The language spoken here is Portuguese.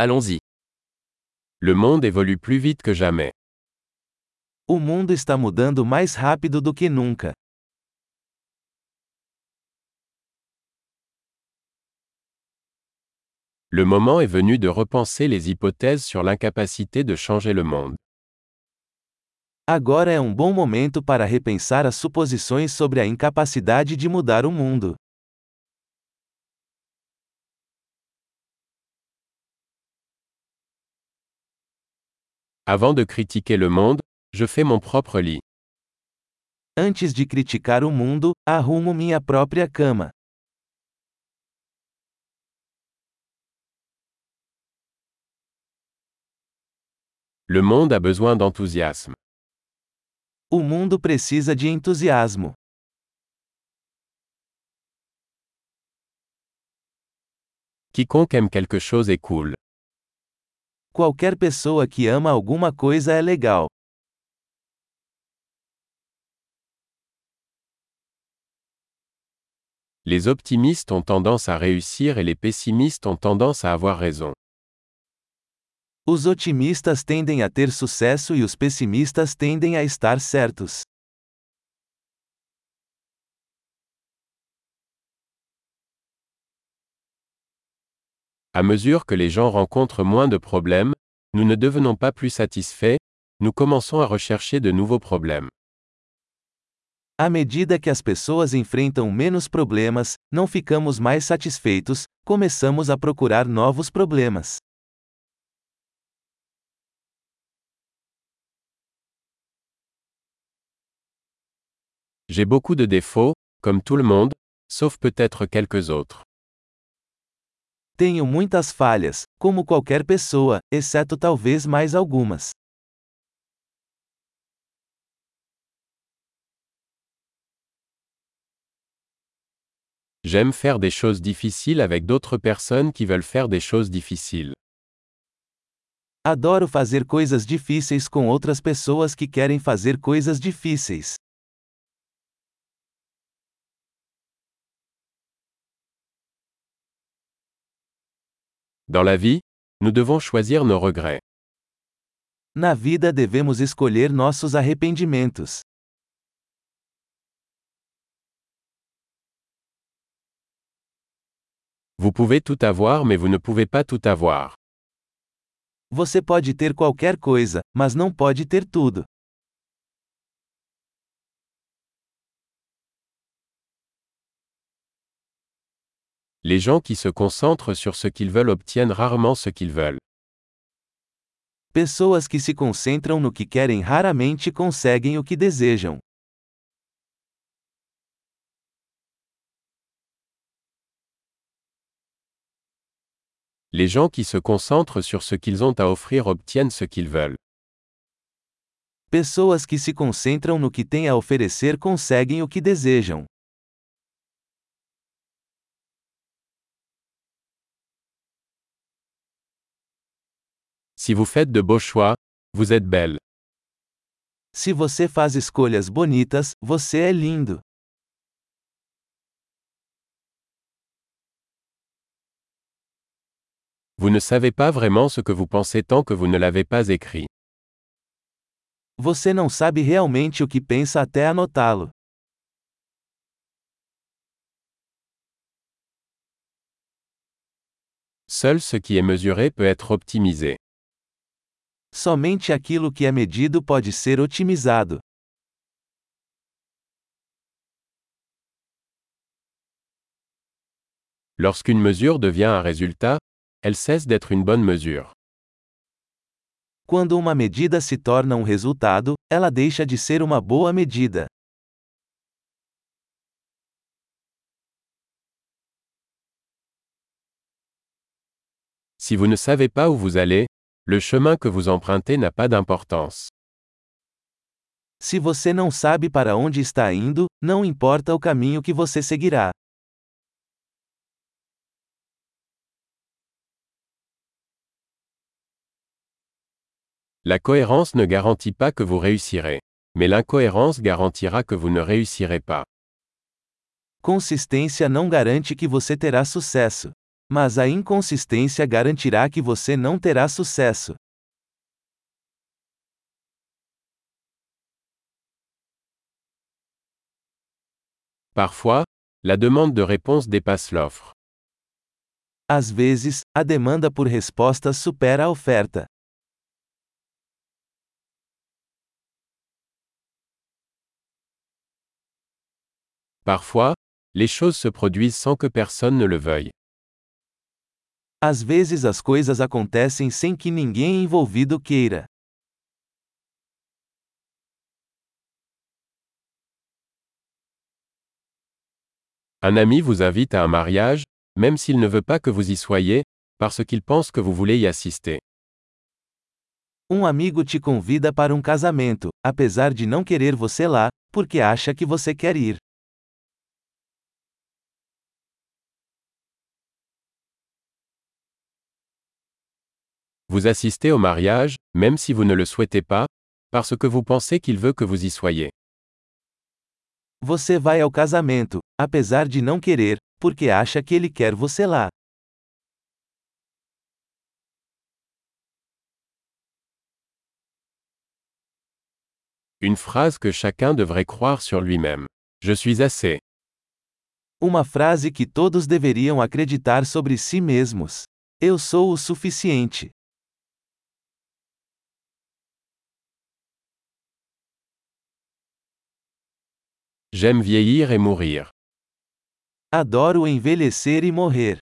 Allons-y. Le monde évolue plus vite que jamais. O mundo está mudando mais rápido do que nunca. Le moment est venu de repenser les hypothèses sur l'incapacité de changer le monde. Agora é um bom momento para repensar as suposições sobre a incapacidade de mudar o mundo. Avant de critiquer le monde, je fais mon propre lit. Antes de criticar o mundo, arrumo minha própria cama. Le monde a besoin d'enthousiasme. O mundo precisa de entusiasmo. Quiconque aime quelque chose est cool. Qualquer pessoa que ama alguma coisa é legal. Les optimistes ont tendance à réussir et les pessimistes ont tendance à avoir raison. Os otimistas tendem a ter sucesso e os pessimistas tendem a estar certos. À mesure que les gens rencontrent moins de problèmes, nous ne devenons pas plus satisfaits, nous commençons à rechercher de nouveaux problèmes. À medida que as pessoas enfrentam menos problemas, não ficamos mais satisfeitos, começamos a procurar novos problemas. J'ai beaucoup de défauts, comme tout le monde, sauf peut-être quelques autres. Tenho muitas falhas, como qualquer pessoa, exceto talvez mais algumas. J'aime faire des choses difficiles avec d'autres personnes qui veulent faire des choses difficiles. Adoro fazer coisas difíceis com outras pessoas que querem fazer coisas difíceis. Dans la vie, nous devons choisir nos regrets. Na vida devemos escolher nossos arrependimentos. Vous pouvez tout avoir mais vous ne pouvez pas tout avoir. Você pode ter qualquer coisa, mas não pode ter tudo. Les gens qui se concentrent sur ce qu'ils veulent obtiennent rarement ce qu'ils veulent. Pessoas que se concentram no que querem raramente conseguem o que desejam. Les gens qui se concentrent sur ce qu'ils ont à offrir obtiennent ce qu'ils veulent. Pessoas que se concentram no que têm a oferecer conseguem o que desejam. Si vous faites de beaux choix, vous êtes belle. Se você faz escolhas bonitas, você é lindo. Vous ne savez pas vraiment ce que vous pensez tant que vous ne l'avez pas écrit. Você não sabe realmente o que pensa até anotá-lo. Seul ce qui est mesuré peut être optimisé. Somente aquilo que é medido pode ser otimizado. Lorsqu'une mesure devient un résultat, elle cesse d'être une bonne mesure. Quando uma medida se torna um resultado, ela deixa de ser uma boa medida. Si vous ne savez pas où vous allez, le chemin que vous empruntez n'a pas d'importance. Se você não sabe para onde está indo, não importa o caminho que você seguirá. La cohérence ne garantit pas que vous réussirez. Mais l'incohérence garantira que vous ne réussirez pas. Consistência não garante que você terá sucesso. Mas a inconsistência garantirá que você não terá sucesso. Parfois, la demande de réponse dépasse l'offre. Às vezes, a demanda por respostas supera a oferta. Parfois, les choses se produisent sans que personne ne le veuille. Às vezes as coisas acontecem sem que ninguém envolvido queira. Un ami vous invite à un mariage, même s'il ne veut pas que vous y soyez, parce qu'il pense que vous voulez y assister. Um amigo te convida para um casamento, apesar de não querer você lá, porque acha que você quer ir. Vous assistez au mariage, même si vous ne le souhaitez pas, parce que vous pensez qu'il veut que vous y soyez. Você vai ao casamento, apesar de não querer, porque acha que ele quer você lá. Une phrase que chacun devrait croire sur lui-même. Je suis assez. Uma frase que todos deveriam acreditar sobre si mesmos. Eu sou o suficiente. J'aime vieillir et mourir. Adoro envelhecer e morrer.